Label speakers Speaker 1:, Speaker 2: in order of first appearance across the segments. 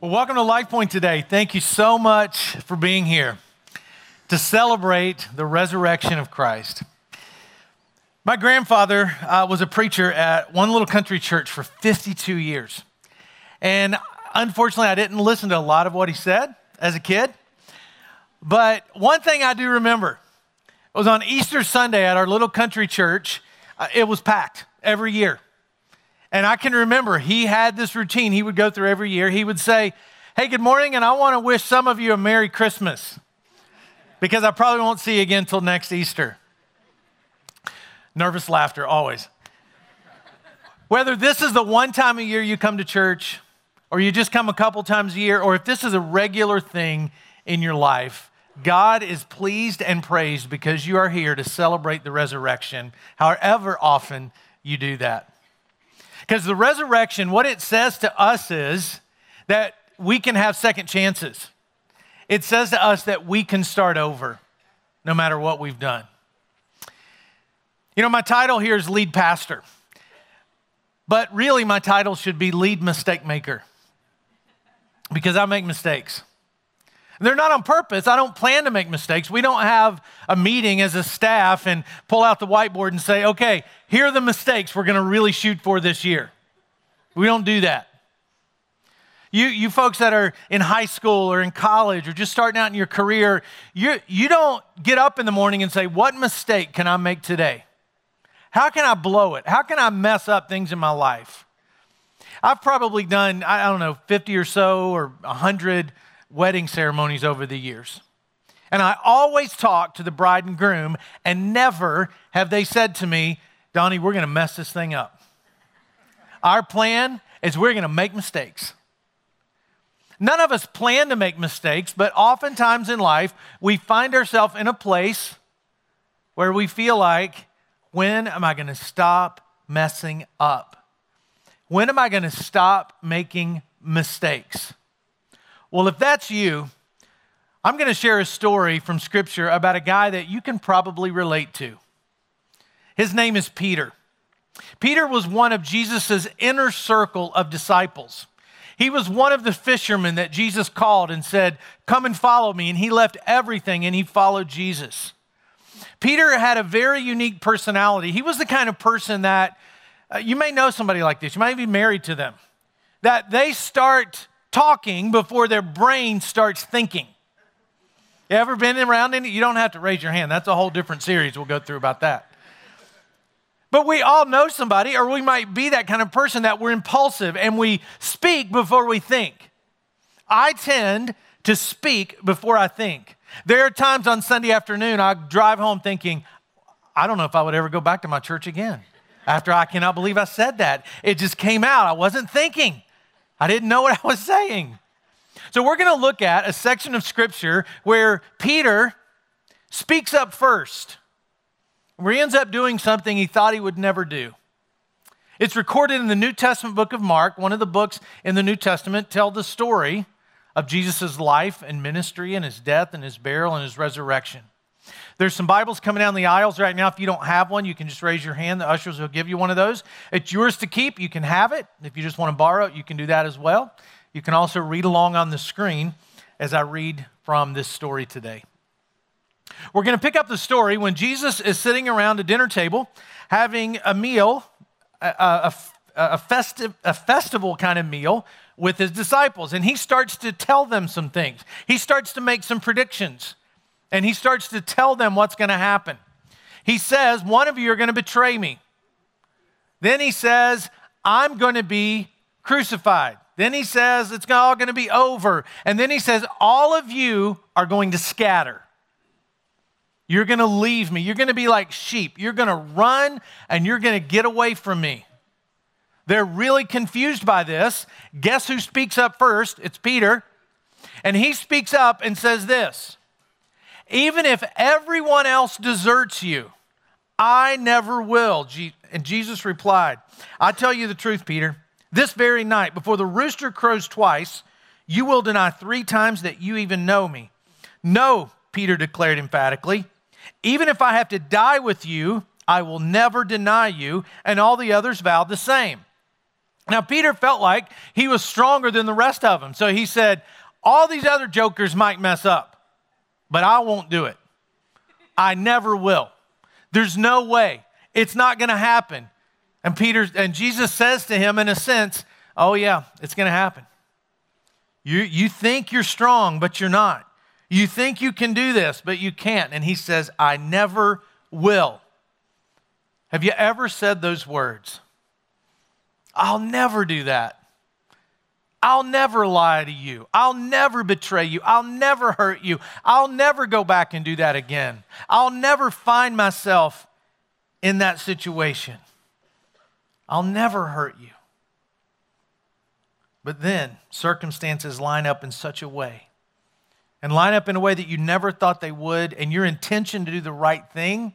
Speaker 1: Well, welcome to Life Point today. Thank you so much for being here to celebrate the resurrection of Christ. My grandfather uh, was a preacher at one little country church for 52 years. And unfortunately, I didn't listen to a lot of what he said as a kid. But one thing I do remember it was on Easter Sunday at our little country church, uh, it was packed every year. And I can remember he had this routine he would go through every year. He would say, Hey, good morning, and I want to wish some of you a Merry Christmas because I probably won't see you again until next Easter. Nervous laughter, always. Whether this is the one time a year you come to church, or you just come a couple times a year, or if this is a regular thing in your life, God is pleased and praised because you are here to celebrate the resurrection, however often you do that. Because the resurrection, what it says to us is that we can have second chances. It says to us that we can start over no matter what we've done. You know, my title here is lead pastor, but really my title should be lead mistake maker because I make mistakes. They're not on purpose. I don't plan to make mistakes. We don't have a meeting as a staff and pull out the whiteboard and say, okay, here are the mistakes we're going to really shoot for this year. We don't do that. You, you folks that are in high school or in college or just starting out in your career, you, you don't get up in the morning and say, What mistake can I make today? How can I blow it? How can I mess up things in my life? I've probably done, I don't know, 50 or so or 100 wedding ceremonies over the years. And I always talk to the bride and groom, and never have they said to me, Donnie, we're going to mess this thing up. Our plan is we're going to make mistakes. None of us plan to make mistakes, but oftentimes in life, we find ourselves in a place where we feel like, when am I going to stop messing up? When am I going to stop making mistakes? Well, if that's you, I'm going to share a story from Scripture about a guy that you can probably relate to. His name is Peter. Peter was one of Jesus' inner circle of disciples. He was one of the fishermen that Jesus called and said, Come and follow me. And he left everything and he followed Jesus. Peter had a very unique personality. He was the kind of person that uh, you may know somebody like this, you might be married to them, that they start talking before their brain starts thinking. You ever been around any? You don't have to raise your hand. That's a whole different series we'll go through about that. But we all know somebody, or we might be that kind of person that we're impulsive and we speak before we think. I tend to speak before I think. There are times on Sunday afternoon I drive home thinking, I don't know if I would ever go back to my church again. After I cannot believe I said that. It just came out. I wasn't thinking. I didn't know what I was saying. So, we're going to look at a section of scripture where Peter speaks up first, where he ends up doing something he thought he would never do. It's recorded in the New Testament book of Mark. One of the books in the New Testament tell the story of Jesus' life and ministry and his death and his burial and his resurrection. There's some Bibles coming down the aisles right now. If you don't have one, you can just raise your hand. The ushers will give you one of those. It's yours to keep. You can have it. If you just want to borrow it, you can do that as well. You can also read along on the screen as I read from this story today. We're going to pick up the story when Jesus is sitting around a dinner table having a meal, a, a, a, festive, a festival kind of meal with his disciples. And he starts to tell them some things. He starts to make some predictions and he starts to tell them what's going to happen. He says, One of you are going to betray me. Then he says, I'm going to be crucified. Then he says, It's all going to be over. And then he says, All of you are going to scatter. You're going to leave me. You're going to be like sheep. You're going to run and you're going to get away from me. They're really confused by this. Guess who speaks up first? It's Peter. And he speaks up and says this even if everyone else deserts you, I never will. And Jesus replied, I tell you the truth, Peter. This very night, before the rooster crows twice, you will deny three times that you even know me. No, Peter declared emphatically. Even if I have to die with you, I will never deny you. And all the others vowed the same. Now, Peter felt like he was stronger than the rest of them. So he said, All these other jokers might mess up, but I won't do it. I never will. There's no way. It's not going to happen. And Peter and Jesus says to him in a sense, "Oh yeah, it's going to happen. You you think you're strong, but you're not. You think you can do this, but you can't." And he says, "I never will." Have you ever said those words? I'll never do that. I'll never lie to you. I'll never betray you. I'll never hurt you. I'll never go back and do that again. I'll never find myself in that situation. I'll never hurt you. But then circumstances line up in such a way and line up in a way that you never thought they would, and your intention to do the right thing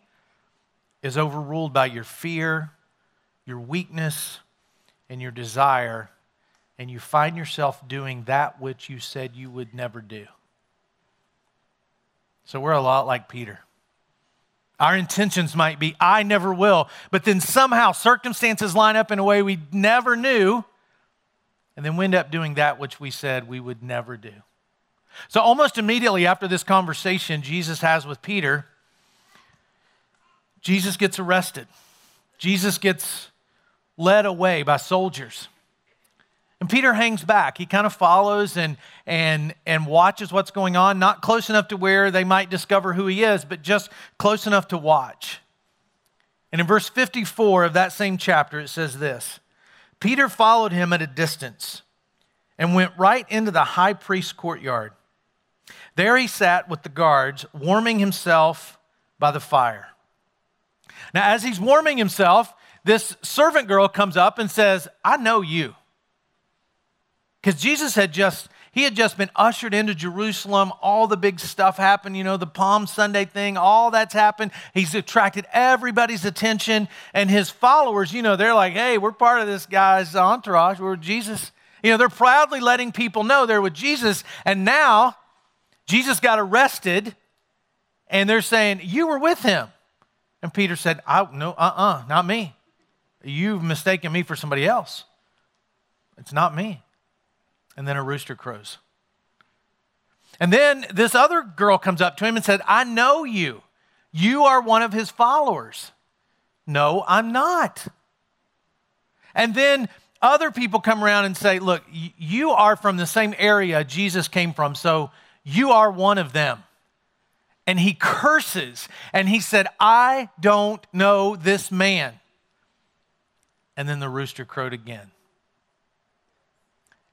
Speaker 1: is overruled by your fear, your weakness, and your desire, and you find yourself doing that which you said you would never do. So we're a lot like Peter. Our intentions might be, I never will, but then somehow circumstances line up in a way we never knew, and then we end up doing that which we said we would never do. So, almost immediately after this conversation Jesus has with Peter, Jesus gets arrested. Jesus gets led away by soldiers. And Peter hangs back. He kind of follows and, and, and watches what's going on, not close enough to where they might discover who he is, but just close enough to watch. And in verse 54 of that same chapter, it says this Peter followed him at a distance and went right into the high priest's courtyard. There he sat with the guards, warming himself by the fire. Now, as he's warming himself, this servant girl comes up and says, I know you. Because Jesus had just, he had just been ushered into Jerusalem. All the big stuff happened, you know, the Palm Sunday thing, all that's happened. He's attracted everybody's attention. And his followers, you know, they're like, hey, we're part of this guy's entourage. We're Jesus. You know, they're proudly letting people know they're with Jesus. And now Jesus got arrested and they're saying, You were with him. And Peter said, I, No, uh uh-uh, uh, not me. You've mistaken me for somebody else. It's not me. And then a rooster crows. And then this other girl comes up to him and said, I know you. You are one of his followers. No, I'm not. And then other people come around and say, Look, you are from the same area Jesus came from, so you are one of them. And he curses and he said, I don't know this man. And then the rooster crowed again.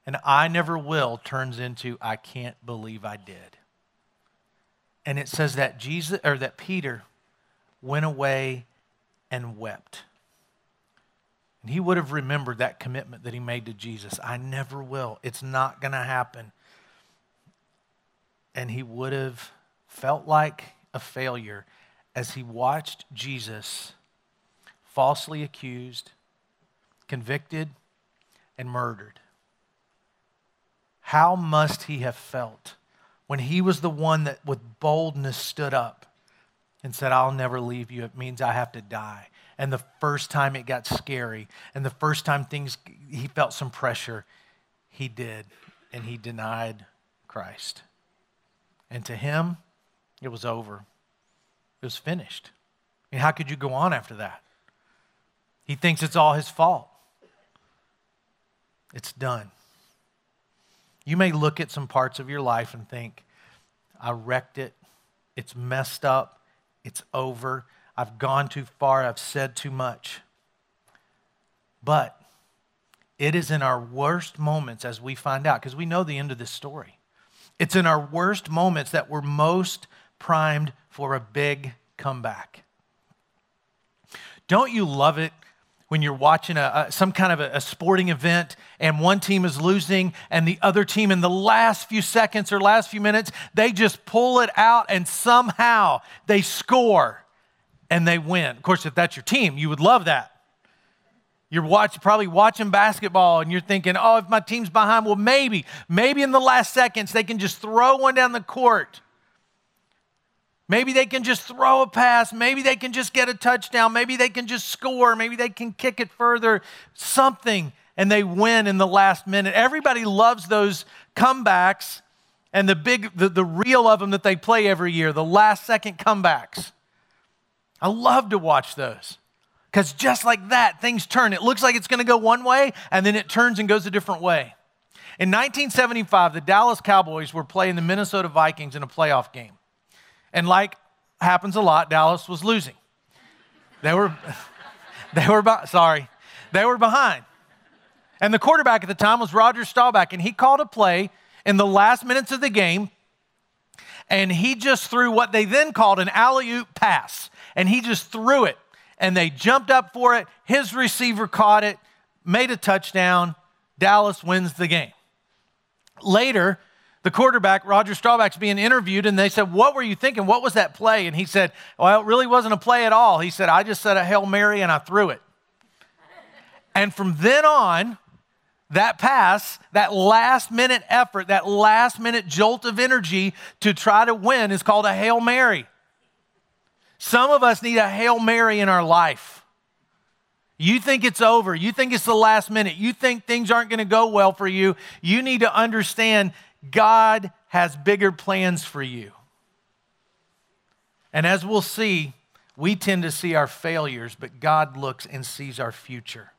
Speaker 1: And I never will turns into I can't believe I did. And it says that Jesus or that Peter went away and wept. And he would have remembered that commitment that he made to Jesus. I never will. It's not going to happen. And he would have felt like a failure as he watched Jesus falsely accused, convicted, and murdered. How must he have felt when he was the one that with boldness stood up and said, I'll never leave you. It means I have to die. And the first time it got scary, and the first time things, he felt some pressure, he did. And he denied Christ. And to him, it was over. It was finished. I mean, how could you go on after that? He thinks it's all his fault. It's done. You may look at some parts of your life and think, I wrecked it. It's messed up. It's over. I've gone too far. I've said too much. But it is in our worst moments as we find out, because we know the end of this story. It's in our worst moments that we're most primed for a big comeback. Don't you love it when you're watching a, a some kind of a, a, sporting event and one team is losing and the other team in the last few seconds or last few minutes they just pull it out and somehow they score and they win. Of course if that's your team you would love that. You're watch, probably watching basketball and you're thinking oh if my team's behind well maybe maybe in the last seconds they can just throw one down the court Maybe they can just throw a pass. Maybe they can just get a touchdown. Maybe they can just score. Maybe they can kick it further. Something. and they win in the last minute. Everybody loves those comebacks and the big, the, the reel of them that they play every year, the last second comebacks. I love to watch those because just like that, things turn. It looks like it's going to go one way, and then it turns and goes a different way. In 1975, the Dallas Cowboys were playing the Minnesota Vikings in a playoff game. And like happens a lot, Dallas was losing. They were, they were, sorry, they were behind. And the quarterback at the time was Roger Staubach, and he called a play in the last minutes of the game, and he just threw what they then called an alley oop pass. And he just threw it, and they jumped up for it. His receiver caught it, made a touchdown. Dallas wins the game. Later, the quarterback, Roger Staubach's being interviewed, and they said, What were you thinking? What was that play? And he said, Well, it really wasn't a play at all. He said, I just said a Hail Mary and I threw it. and from then on, that pass, that last minute effort, that last minute jolt of energy to try to win is called a Hail Mary. Some of us need a Hail Mary in our life. You think it's over. You think it's the last minute. You think things aren't going to go well for you. You need to understand God has bigger plans for you. And as we'll see, we tend to see our failures, but God looks and sees our future.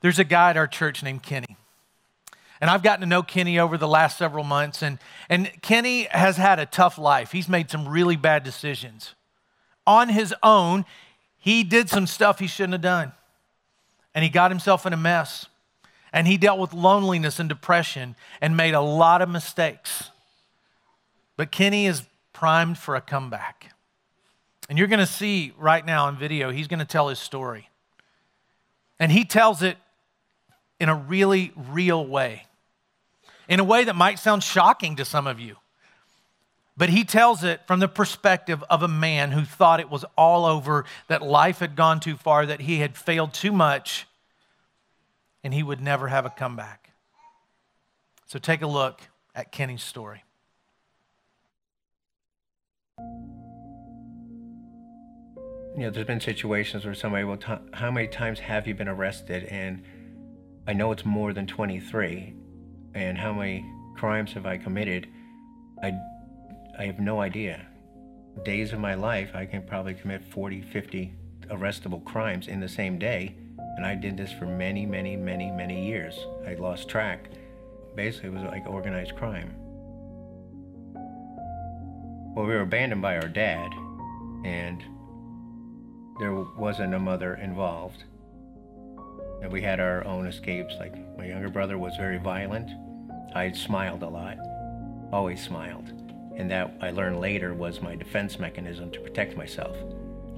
Speaker 1: There's a guy at our church named Kenny. And I've gotten to know Kenny over the last several months. And, and Kenny has had a tough life. He's made some really bad decisions. On his own, he did some stuff he shouldn't have done. And he got himself in a mess. And he dealt with loneliness and depression and made a lot of mistakes. But Kenny is primed for a comeback. And you're going to see right now in video, he's going to tell his story. And he tells it in a really real way, in a way that might sound shocking to some of you. But he tells it from the perspective of a man who thought it was all over, that life had gone too far, that he had failed too much, and he would never have a comeback. So take a look at Kenny's story.
Speaker 2: You know, there's been situations where somebody will, t- how many times have you been arrested? And I know it's more than 23. And how many crimes have I committed? I, I have no idea. Days of my life, I can probably commit 40, 50 arrestable crimes in the same day. And I did this for many, many, many, many years. I lost track. Basically, it was like organized crime. Well, we were abandoned by our dad, and there wasn't a mother involved. And we had our own escapes. Like my younger brother was very violent. I smiled a lot, always smiled. And that I learned later was my defense mechanism to protect myself.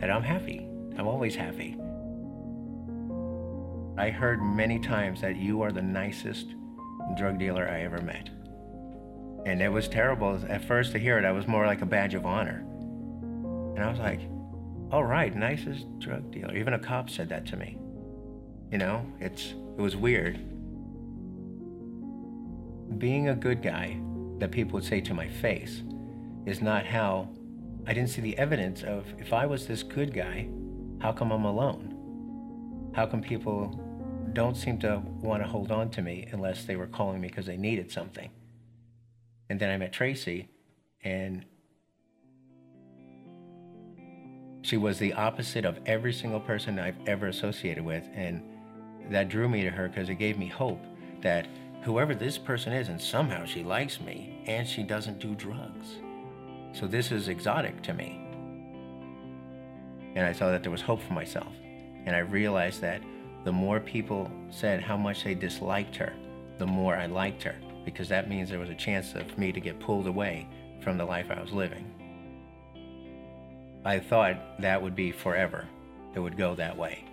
Speaker 2: That I'm happy. I'm always happy. I heard many times that you are the nicest drug dealer I ever met. And it was terrible at first to hear it. I was more like a badge of honor. And I was like, all right, nicest drug dealer. Even a cop said that to me. You know, it's it was weird. Being a good guy that people would say to my face is not how I didn't see the evidence of if I was this good guy, how come I'm alone? How come people don't seem to want to hold on to me unless they were calling me because they needed something? And then I met Tracy, and she was the opposite of every single person I've ever associated with. And that drew me to her because it gave me hope that whoever this person is, and somehow she likes me and she doesn't do drugs. So this is exotic to me. And I saw that there was hope for myself. And I realized that the more people said how much they disliked her, the more I liked her, because that means there was a chance of me to get pulled away from the life I was living. I thought that would be forever. It would go that way.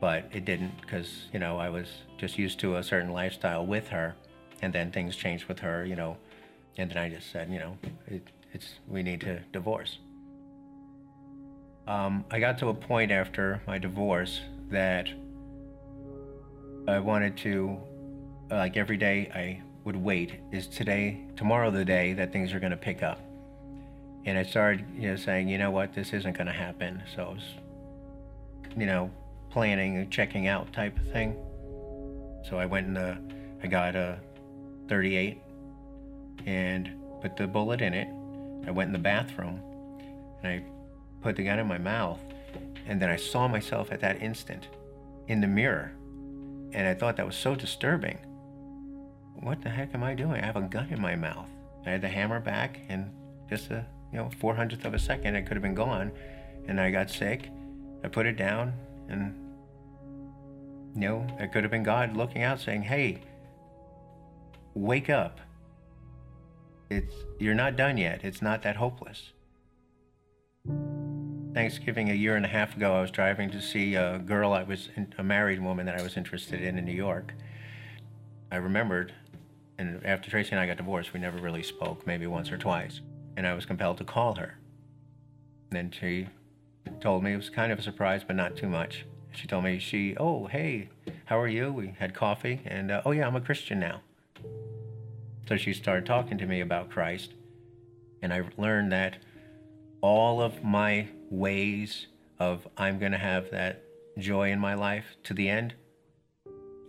Speaker 2: But it didn't because, you know, I was just used to a certain lifestyle with her. And then things changed with her, you know. And then I just said, you know, it, it's, we need to divorce. Um, I got to a point after my divorce that I wanted to, like every day I would wait, is today, tomorrow the day that things are going to pick up? And I started, you know, saying, you know what, this isn't going to happen. So I was, you know, planning and checking out type of thing. So I went and uh, I got a 38 and put the bullet in it. I went in the bathroom and I put the gun in my mouth. And then I saw myself at that instant in the mirror. And I thought that was so disturbing. What the heck am I doing? I have a gun in my mouth. I had the hammer back, and just a you know four hundredth of a second, it could have been gone. And I got sick. I put it down, and you know it could have been God looking out, saying, "Hey, wake up. It's you're not done yet. It's not that hopeless." Thanksgiving a year and a half ago, I was driving to see a girl I was, a married woman that I was interested in in New York. I remembered, and after Tracy and I got divorced, we never really spoke, maybe once or twice. And I was compelled to call her. And then she told me it was kind of a surprise, but not too much. She told me she, oh hey, how are you? We had coffee, and uh, oh yeah, I'm a Christian now. So she started talking to me about Christ, and I learned that all of my ways of I'm going to have that joy in my life to the end,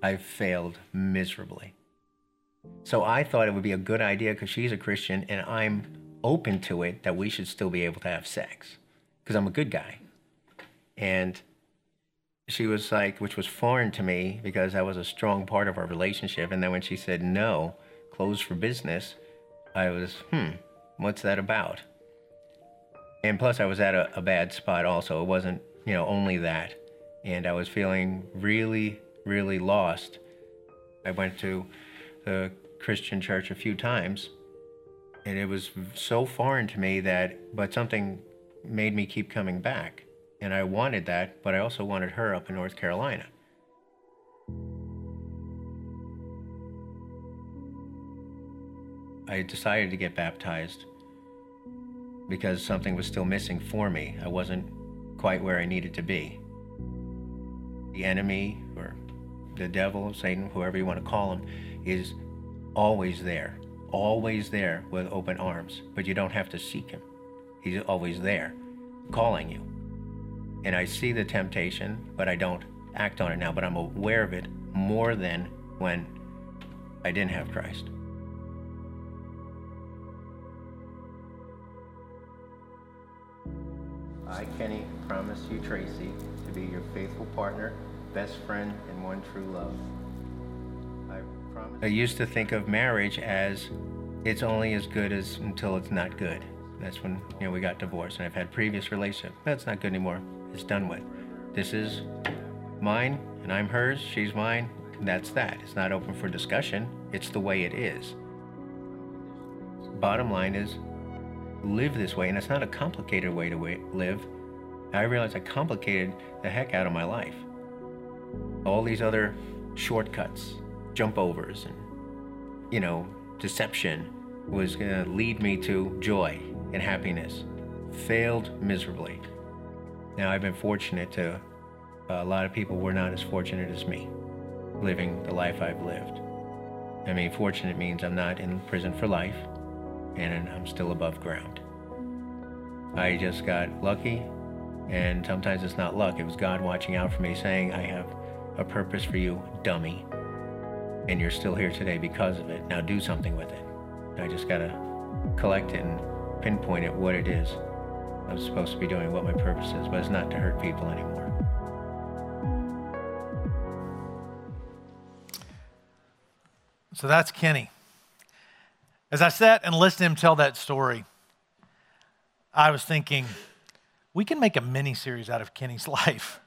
Speaker 2: I've failed miserably. So I thought it would be a good idea because she's a Christian and I'm open to it that we should still be able to have sex because I'm a good guy. And she was like, which was foreign to me because that was a strong part of our relationship. And then when she said no, closed for business, I was, hmm, what's that about? And plus, I was at a, a bad spot also. It wasn't, you know, only that. And I was feeling really, really lost. I went to the Christian church a few times, and it was so foreign to me that, but something made me keep coming back. And I wanted that, but I also wanted her up in North Carolina. I decided to get baptized because something was still missing for me. I wasn't quite where I needed to be. The enemy, or the devil, Satan, whoever you want to call him, is always there, always there with open arms, but you don't have to seek him. He's always there, calling you. And I see the temptation, but I don't act on it now, but I'm aware of it more than when I didn't have Christ. I, Kenny, promise you, Tracy, to be your faithful partner, best friend, and one true love. I promise. I used to think of marriage as it's only as good as until it's not good. That's when you know we got divorced, and I've had previous relationships. That's not good anymore. It's done with. This is mine, and I'm hers. She's mine. And that's that. It's not open for discussion. It's the way it is. Bottom line is, live this way, and it's not a complicated way to live. I realized I complicated the heck out of my life. All these other shortcuts, jump overs, and, you know, deception was going to lead me to joy and happiness. Failed miserably. Now, I've been fortunate to, a lot of people were not as fortunate as me, living the life I've lived. I mean, fortunate means I'm not in prison for life and I'm still above ground. I just got lucky, and sometimes it's not luck. It was God watching out for me, saying, I have a purpose for you, dummy, and you're still here today because of it. Now do something with it. I just got to collect it and pinpoint it what it is. I'm supposed to be doing what my purpose is, but it's not to hurt people anymore.
Speaker 1: So that's Kenny. As I sat and listened to him tell that story, I was thinking, we can make a mini series out of Kenny's life.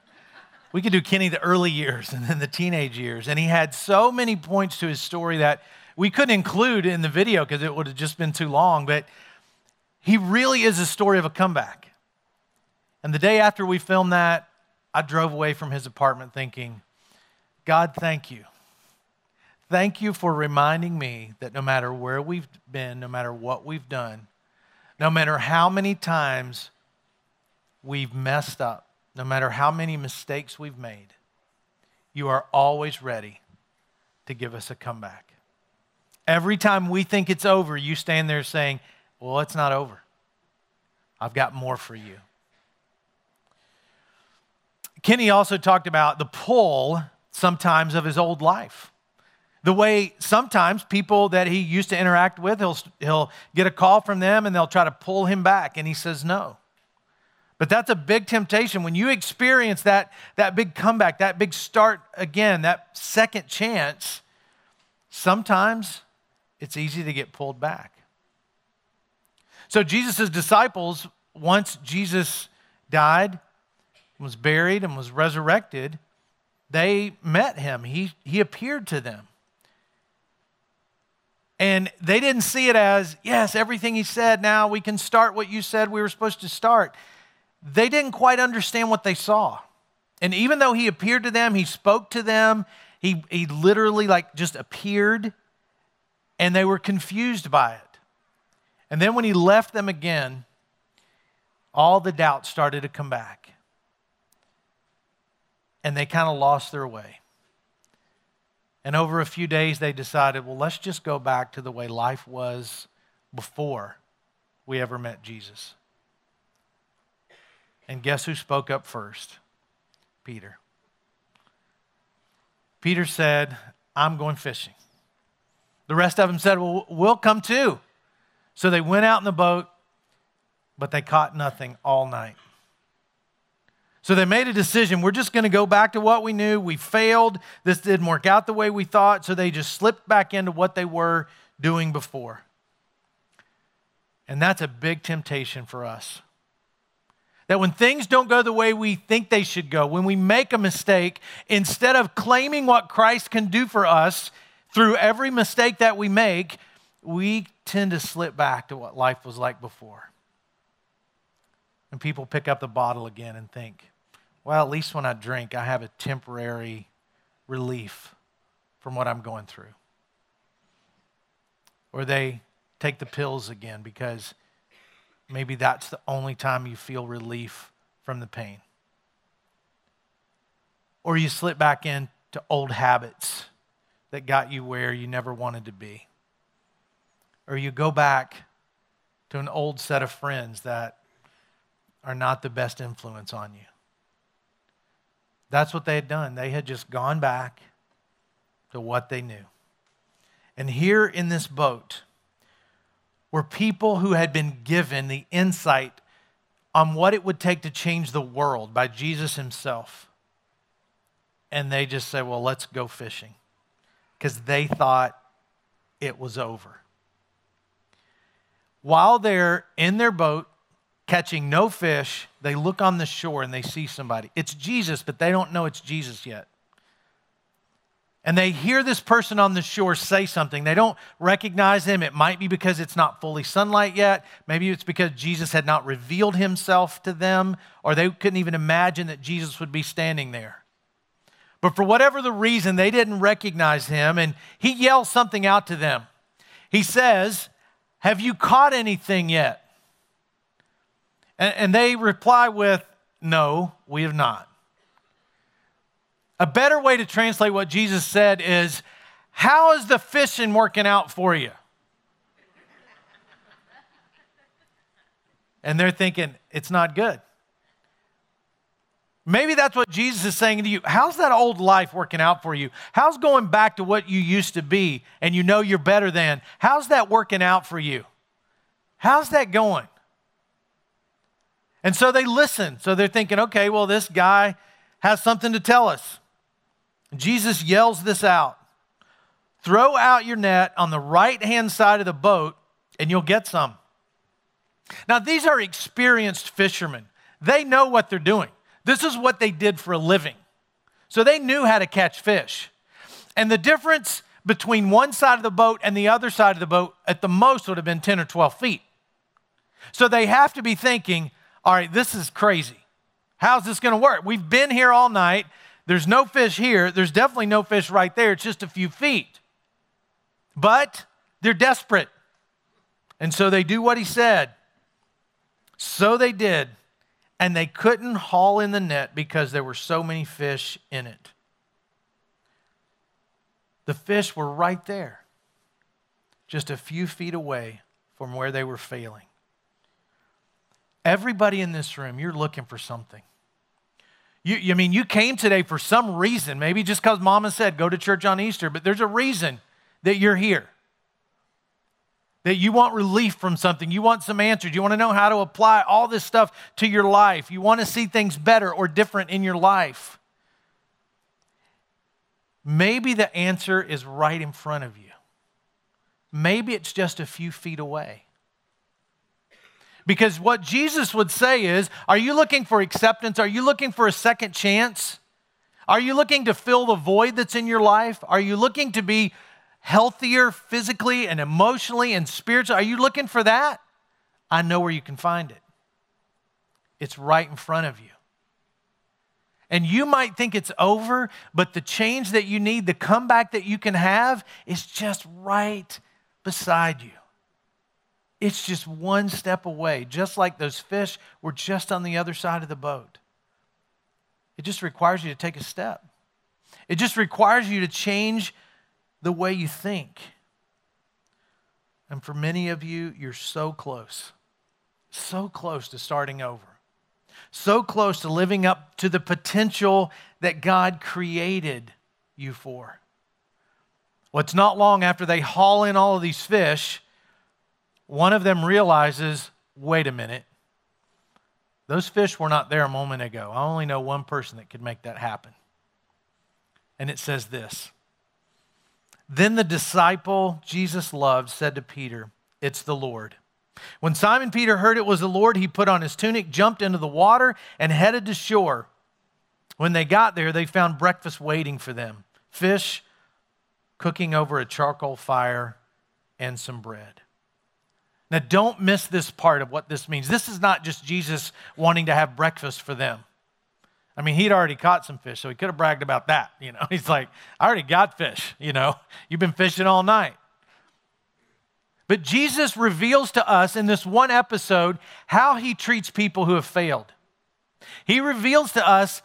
Speaker 1: We could do Kenny the early years and then the teenage years. And he had so many points to his story that we couldn't include in the video because it would have just been too long. But he really is a story of a comeback. And the day after we filmed that, I drove away from his apartment thinking, God, thank you Thank you for reminding me that no matter where we've been, no matter what we've done, no matter how many times we've messed up, no matter how many mistakes we've made, you are always ready to give us a comeback. Every time we think it's over, you stand there saying, Well, it's not over. I've got more for you. Kenny also talked about the pull sometimes of his old life The way sometimes people that he used to interact with, he'll, he'll get a call from them and they'll try to pull him back, and he says no. But that's a big temptation. When you experience that, that big comeback, that big start again, that second chance, sometimes it's easy to get pulled back. So, Jesus' disciples, once Jesus died, was buried, and was resurrected, they met him. He, he appeared to them. And they didn't see it as, yes, everything he said, now we can start what you said we were supposed to start. They didn't quite understand what they saw. And even though he appeared to them, he spoke to them, he, he literally like just appeared, and they were confused by it. And then when he left them again, all the doubt started to come back. And they kind of lost their way. And over a few days, they decided, well, let's just go back to the way life was before we ever met Jesus. And guess who spoke up first? Peter. Peter said, I'm going fishing. The rest of them said, Well, we'll come too. So they went out in the boat, but they caught nothing all night. So they made a decision. We're just going to go back to what we knew. We failed. This didn't work out the way we thought. So they just slipped back into what they were doing before. And that's a big temptation for us. That when things don't go the way we think they should go, when we make a mistake, instead of claiming what Christ can do for us through every mistake that we make, we tend to slip back to what life was like before. And people pick up the bottle again and think, well, at least when I drink, I have a temporary relief from what I'm going through. Or they take the pills again because maybe that's the only time you feel relief from the pain. Or you slip back into old habits that got you where you never wanted to be. Or you go back to an old set of friends that are not the best influence on you. That's what they had done. They had just gone back to what they knew. And here in this boat were people who had been given the insight on what it would take to change the world by Jesus himself. And they just said, well, let's go fishing because they thought it was over. While they're in their boat, catching no fish, they look on the shore and they see somebody. It's Jesus, but they don't know it's Jesus yet. And they hear this person on the shore say something. They don't recognize him. It might be because it's not fully sunlight yet. Maybe it's because Jesus had not revealed himself to them, or they couldn't even imagine that Jesus would be standing there. But for whatever the reason, they didn't recognize him, and he yells something out to them. He says, Have you caught anything yet? And, and they reply with, No, we have not. A better way to translate what Jesus said is, How is the fishing working out for you? And they're thinking, It's not good. Maybe that's what Jesus is saying to you. How's that old life working out for you? How's going back to what you used to be and you know you're better than? How's that working out for you? How's that going? And so they listen. So they're thinking, okay, well, this guy has something to tell us. Jesus yells this out Throw out your net on the right hand side of the boat, and you'll get some. Now, these are experienced fishermen, they know what they're doing. This is what they did for a living. So they knew how to catch fish. And the difference between one side of the boat and the other side of the boat at the most would have been 10 or 12 feet. So they have to be thinking, all right, this is crazy. How's this going to work? We've been here all night. There's no fish here. There's definitely no fish right there. It's just a few feet. But they're desperate. And so they do what he said. So they did. And they couldn't haul in the net because there were so many fish in it. The fish were right there, just a few feet away from where they were failing. Everybody in this room, you're looking for something. You, you I mean, you came today for some reason, maybe just because mama said go to church on Easter, but there's a reason that you're here. That you want relief from something, you want some answers, you want to know how to apply all this stuff to your life, you want to see things better or different in your life. Maybe the answer is right in front of you. Maybe it's just a few feet away. Because what Jesus would say is Are you looking for acceptance? Are you looking for a second chance? Are you looking to fill the void that's in your life? Are you looking to be healthier physically and emotionally and spiritually? Are you looking for that? I know where you can find it. It's right in front of you. And you might think it's over, but the change that you need, the comeback that you can have, is just right beside you. It's just one step away, just like those fish were just on the other side of the boat. It just requires you to take a step. It just requires you to change the way you think. And for many of you, you're so close, so close to starting over, so close to living up to the potential that God created you for. Well, it's not long after they haul in all of these fish, one of them realizes wait a minute, those fish were not there a moment ago. I only know one person that could make that happen. And it says this Then the disciple Jesus loved said to Peter, It's the Lord. When Simon Peter heard it was the Lord, he put on his tunic, jumped into the water, and headed to shore. When they got there, they found breakfast waiting for them fish cooking over a charcoal fire, and some bread. Now, don't miss this part of what this means. This is not just Jesus wanting to have breakfast for them. I mean, he'd already caught some fish, so he could have bragged about that. You know, he's like, I already got fish. You know, you've been fishing all night. But Jesus reveals to us in this one episode how he treats people who have failed. He reveals to us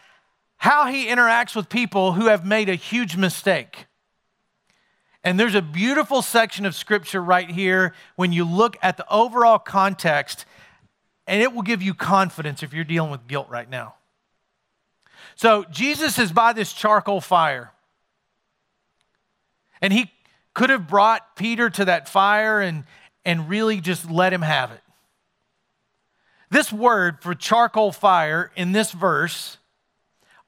Speaker 1: how he interacts with people who have made a huge mistake. And there's a beautiful section of scripture right here when you look at the overall context, and it will give you confidence if you're dealing with guilt right now. So, Jesus is by this charcoal fire. And he could have brought Peter to that fire and, and really just let him have it. This word for charcoal fire in this verse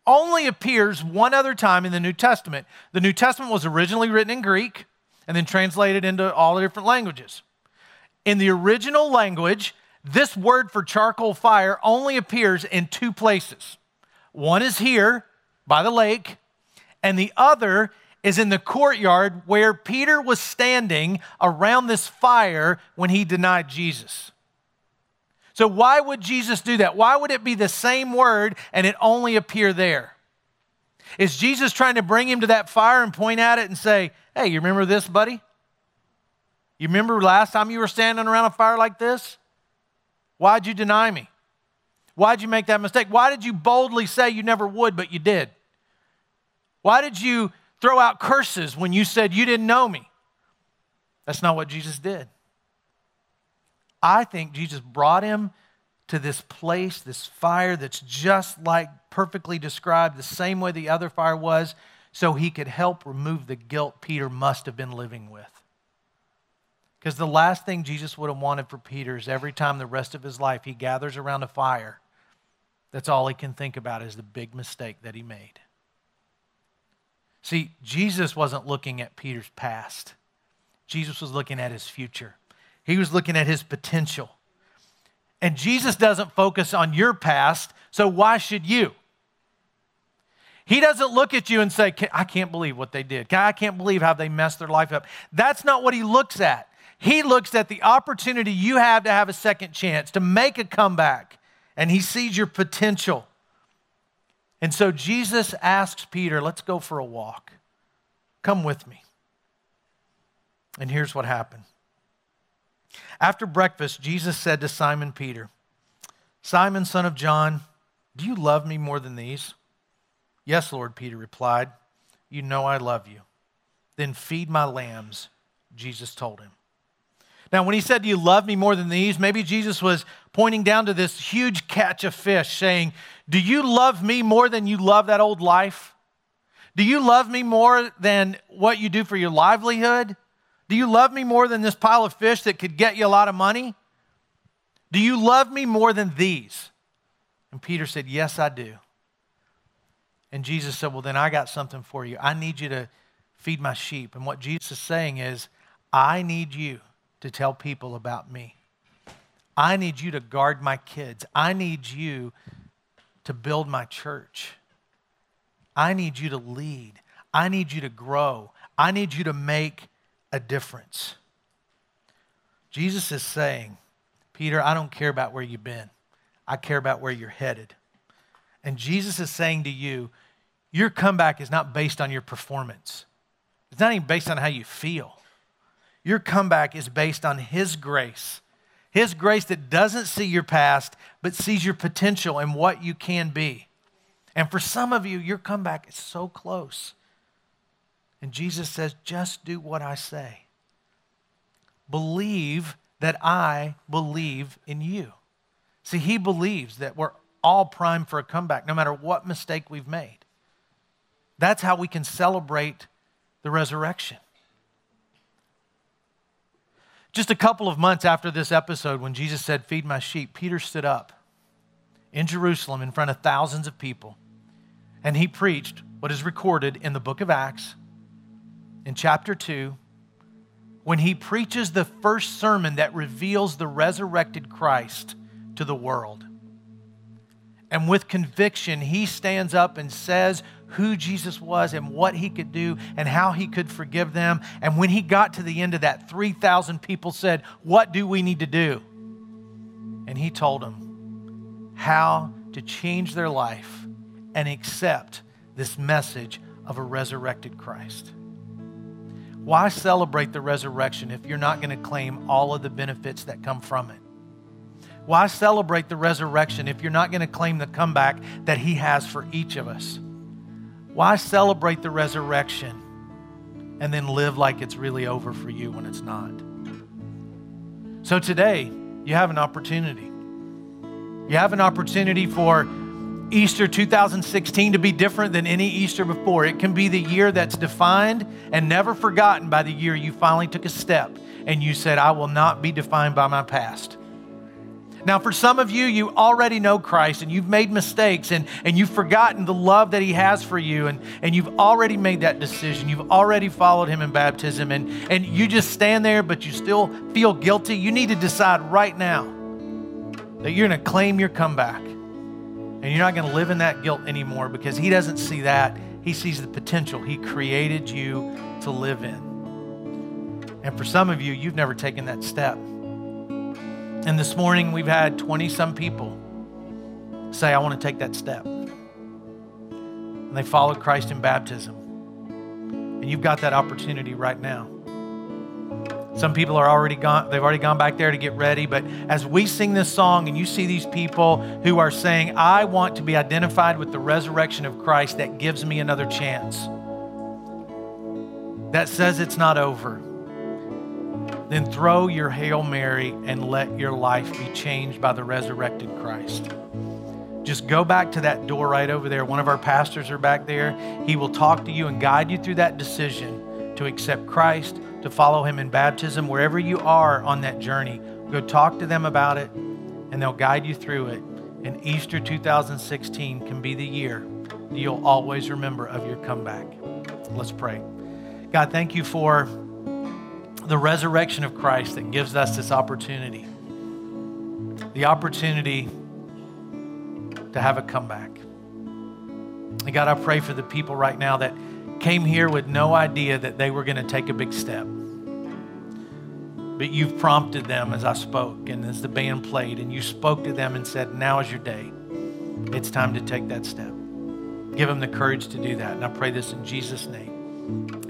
Speaker 1: only appears one other time in the New Testament. The New Testament was originally written in Greek and then translated into all the different languages. In the original language, this word for charcoal fire only appears in two places. One is here by the lake, and the other is in the courtyard where Peter was standing around this fire when he denied Jesus. So, why would Jesus do that? Why would it be the same word and it only appear there? Is Jesus trying to bring him to that fire and point at it and say, Hey, you remember this, buddy? You remember last time you were standing around a fire like this? Why'd you deny me? Why'd you make that mistake? Why did you boldly say you never would, but you did? Why did you throw out curses when you said you didn't know me? That's not what Jesus did. I think Jesus brought him to this place, this fire that's just like perfectly described, the same way the other fire was, so he could help remove the guilt Peter must have been living with. Because the last thing Jesus would have wanted for Peter is every time the rest of his life he gathers around a fire, that's all he can think about is the big mistake that he made. See, Jesus wasn't looking at Peter's past, Jesus was looking at his future. He was looking at his potential. And Jesus doesn't focus on your past, so why should you? He doesn't look at you and say, I can't believe what they did. I can't believe how they messed their life up. That's not what he looks at. He looks at the opportunity you have to have a second chance, to make a comeback, and he sees your potential. And so Jesus asks Peter, Let's go for a walk. Come with me. And here's what happened. After breakfast, Jesus said to Simon Peter, Simon, son of John, do you love me more than these? Yes, Lord, Peter replied. You know I love you. Then feed my lambs, Jesus told him. Now, when he said, Do you love me more than these? Maybe Jesus was pointing down to this huge catch of fish, saying, Do you love me more than you love that old life? Do you love me more than what you do for your livelihood? Do you love me more than this pile of fish that could get you a lot of money? Do you love me more than these? And Peter said, Yes, I do. And Jesus said, Well, then I got something for you. I need you to feed my sheep. And what Jesus is saying is, I need you to tell people about me. I need you to guard my kids. I need you to build my church. I need you to lead. I need you to grow. I need you to make a difference. Jesus is saying, Peter, I don't care about where you've been. I care about where you're headed. And Jesus is saying to you, your comeback is not based on your performance. It's not even based on how you feel. Your comeback is based on His grace. His grace that doesn't see your past, but sees your potential and what you can be. And for some of you, your comeback is so close. And Jesus says, just do what I say. Believe that I believe in you. See, he believes that we're all primed for a comeback, no matter what mistake we've made. That's how we can celebrate the resurrection. Just a couple of months after this episode, when Jesus said, Feed my sheep, Peter stood up in Jerusalem in front of thousands of people and he preached what is recorded in the book of Acts in chapter 2 when he preaches the first sermon that reveals the resurrected Christ to the world. And with conviction, he stands up and says who Jesus was and what he could do and how he could forgive them. And when he got to the end of that, 3,000 people said, What do we need to do? And he told them how to change their life and accept this message of a resurrected Christ. Why celebrate the resurrection if you're not going to claim all of the benefits that come from it? Why celebrate the resurrection if you're not going to claim the comeback that He has for each of us? Why celebrate the resurrection and then live like it's really over for you when it's not? So today, you have an opportunity. You have an opportunity for Easter 2016 to be different than any Easter before. It can be the year that's defined and never forgotten by the year you finally took a step and you said, I will not be defined by my past. Now, for some of you, you already know Christ and you've made mistakes and, and you've forgotten the love that He has for you, and, and you've already made that decision. You've already followed Him in baptism, and, and you just stand there, but you still feel guilty. You need to decide right now that you're going to claim your comeback and you're not going to live in that guilt anymore because He doesn't see that. He sees the potential He created you to live in. And for some of you, you've never taken that step. And this morning, we've had 20 some people say, I want to take that step. And they followed Christ in baptism. And you've got that opportunity right now. Some people are already gone, they've already gone back there to get ready. But as we sing this song and you see these people who are saying, I want to be identified with the resurrection of Christ that gives me another chance, that says it's not over, then throw your Hail Mary and let your life be changed by the resurrected Christ. Just go back to that door right over there. One of our pastors are back there. He will talk to you and guide you through that decision to accept Christ to follow him in baptism, wherever you are on that journey. Go talk to them about it, and they'll guide you through it. And Easter 2016 can be the year that you'll always remember of your comeback. Let's pray. God, thank you for the resurrection of Christ that gives us this opportunity the opportunity to have a comeback. And God, I pray for the people right now that came here with no idea that they were going to take a big step. But you've prompted them as I spoke and as the band played, and you spoke to them and said, Now is your day. It's time to take that step. Give them the courage to do that. And I pray this in Jesus' name.